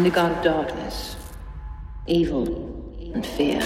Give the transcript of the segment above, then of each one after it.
and the God of darkness, evil and fear.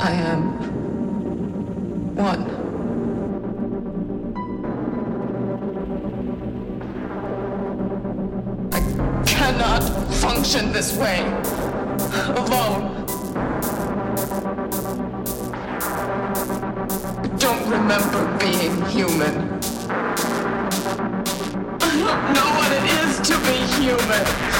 I am one. I cannot function this way alone. I don't remember being human. I don't know what it is to be human.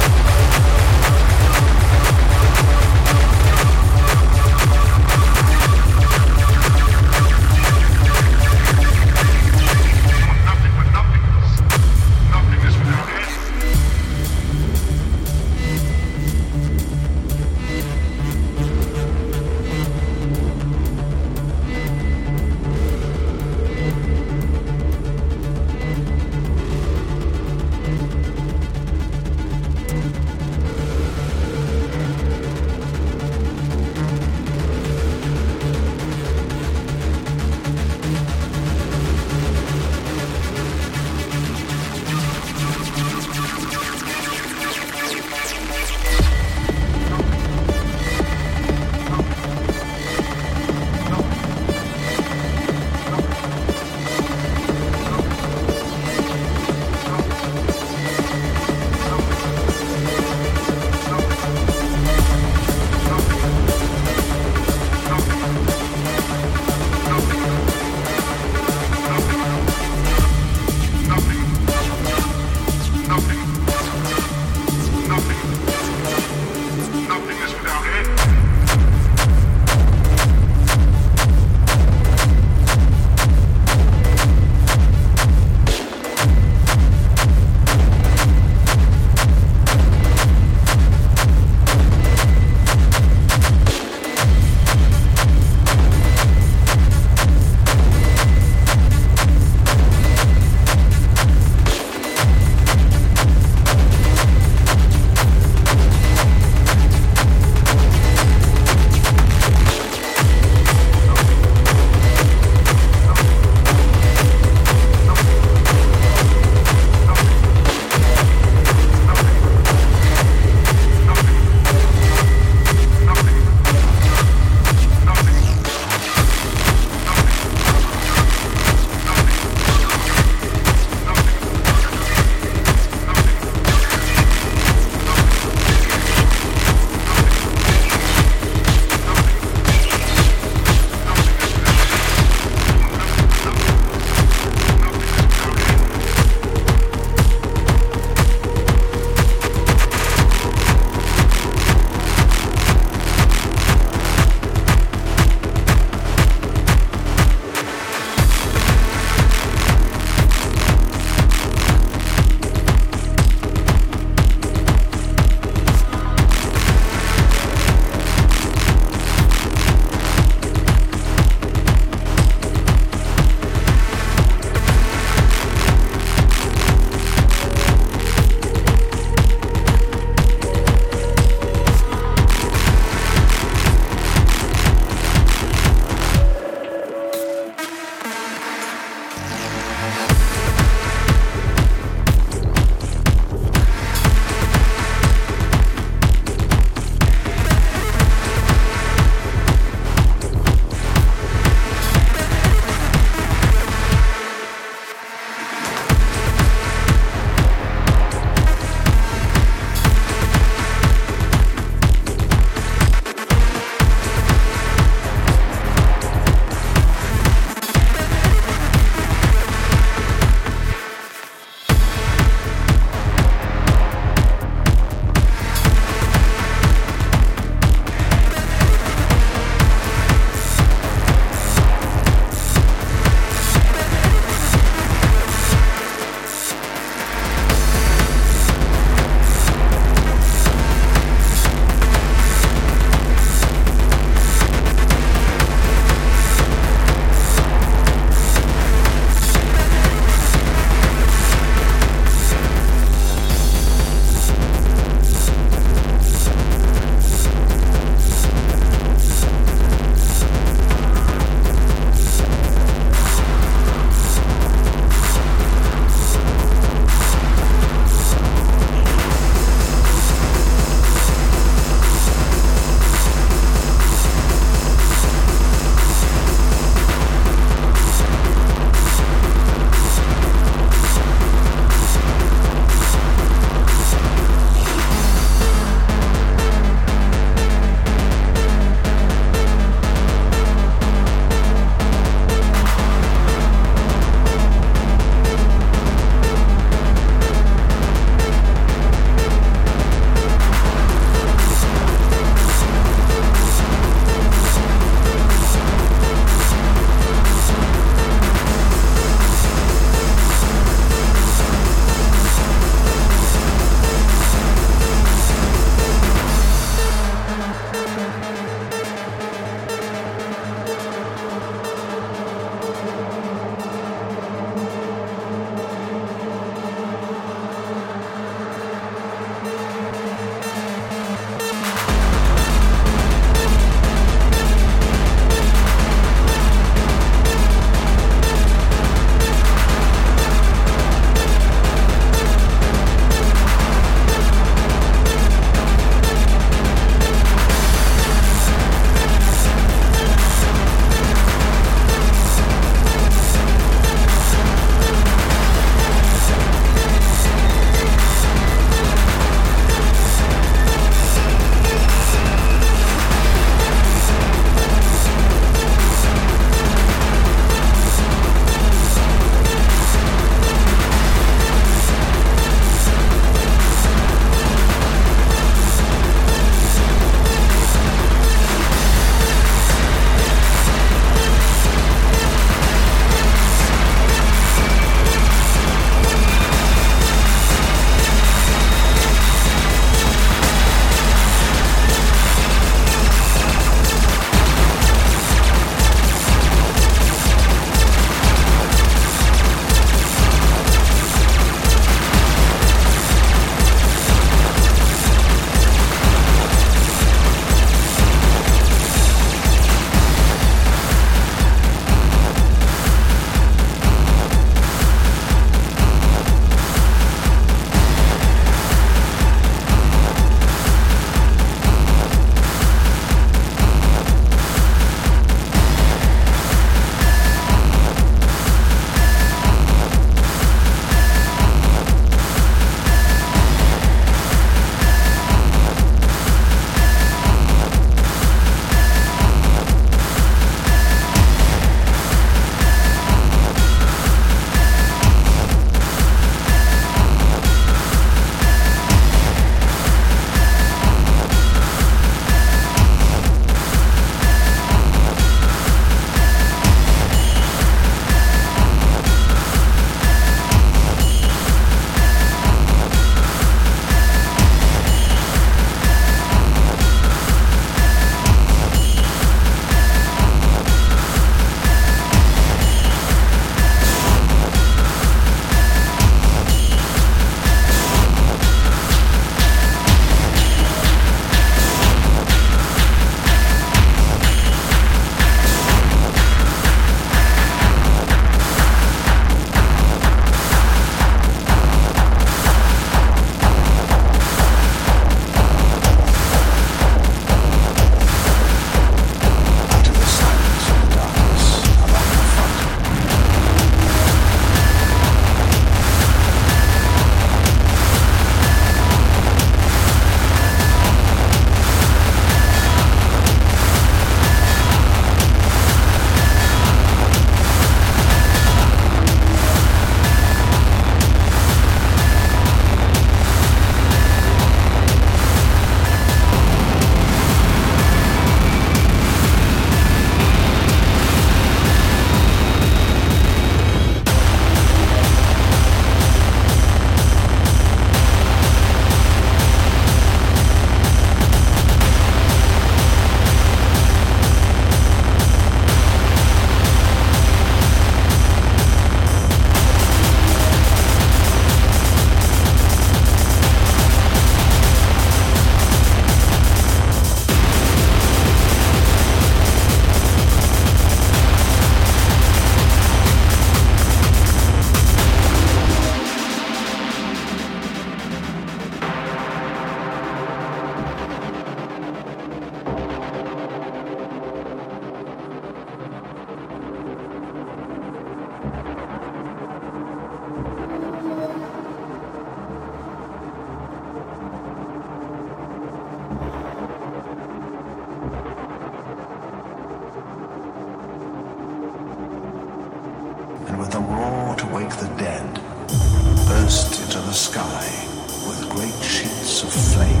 flame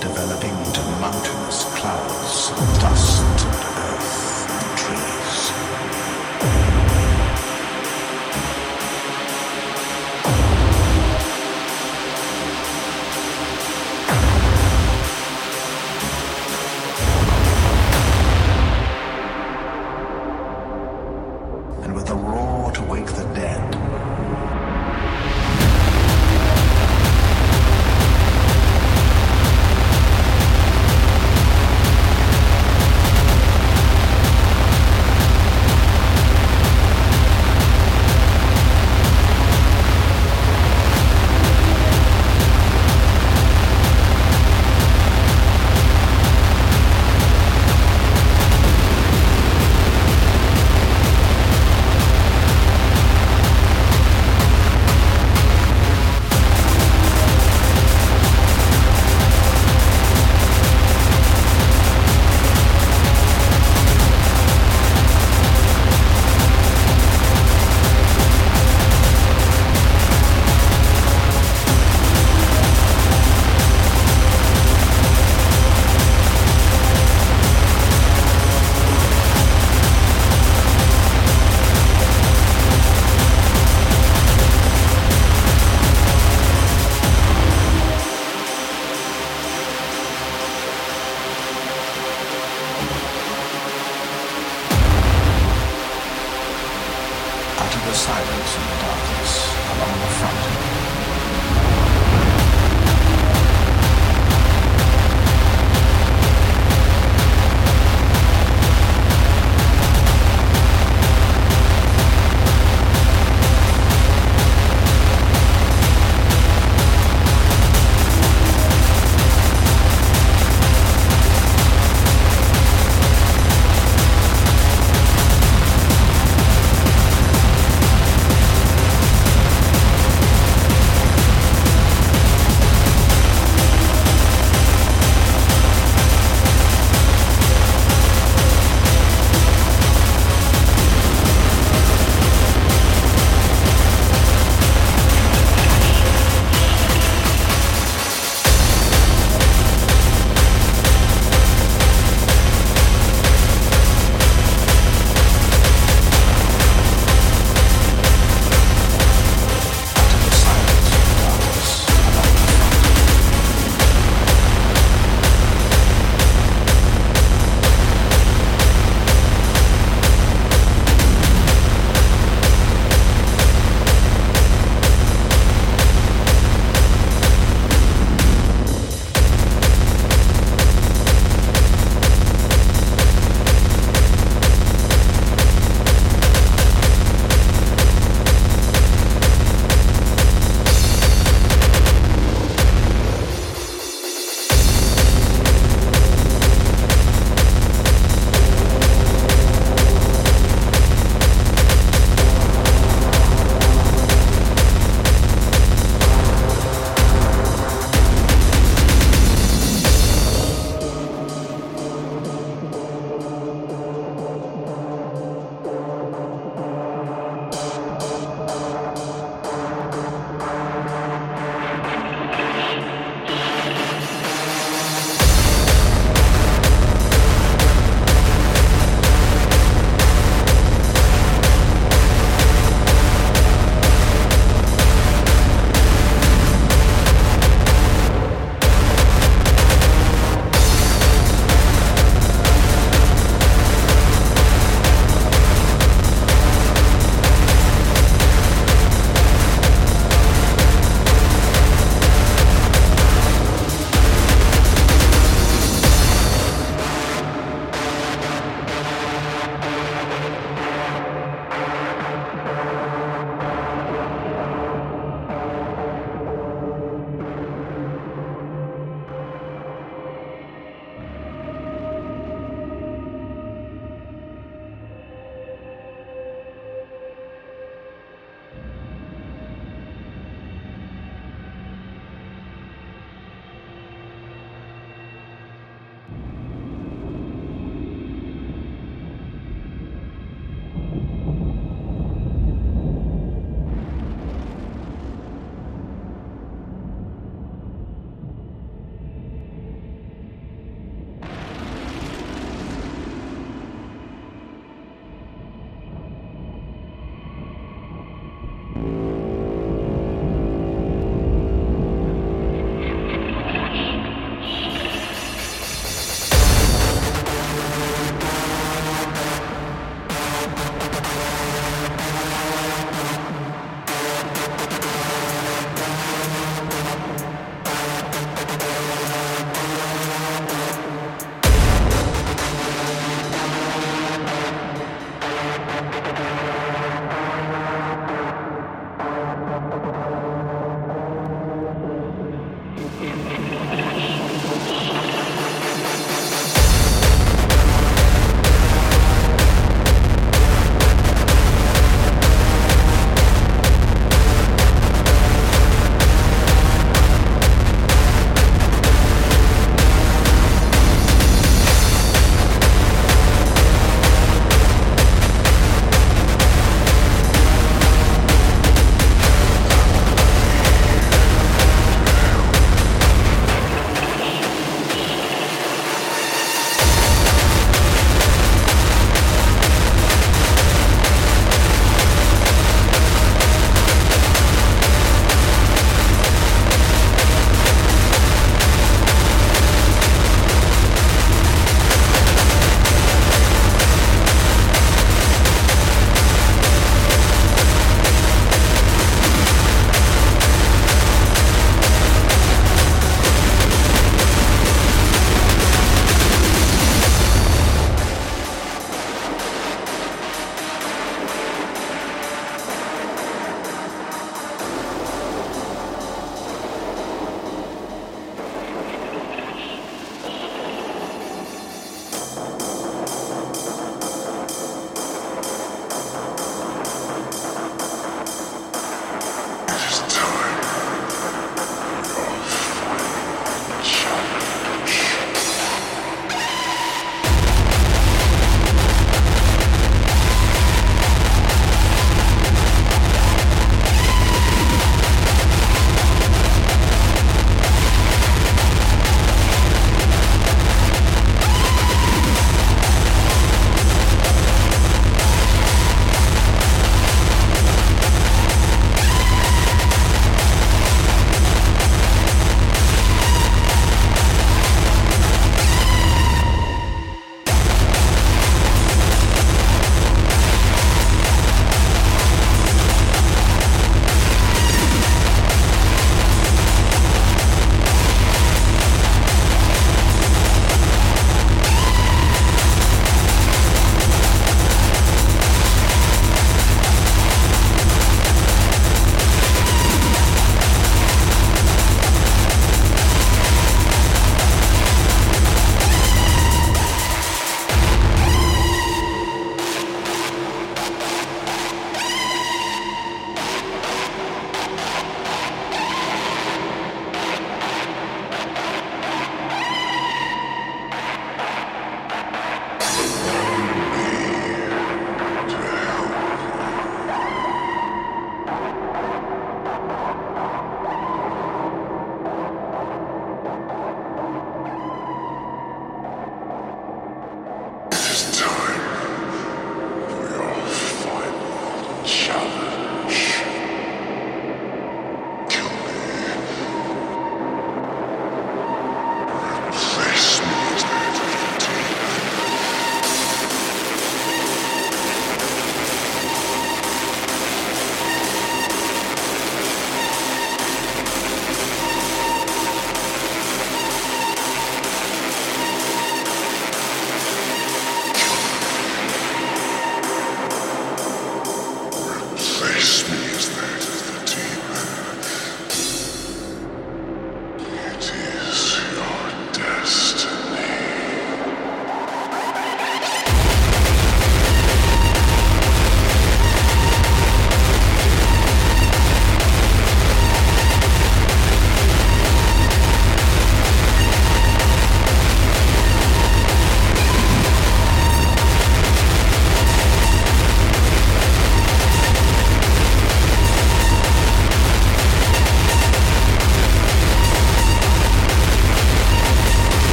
developing into mountainous clouds of dust.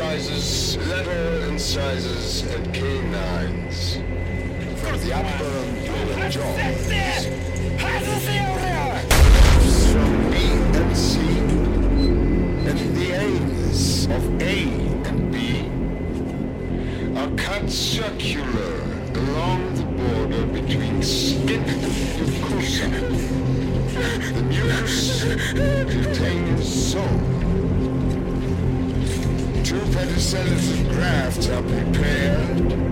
Incisors, lateral incisors, and canines. From the upper and lower jaws. Two pedicellars grafts are prepared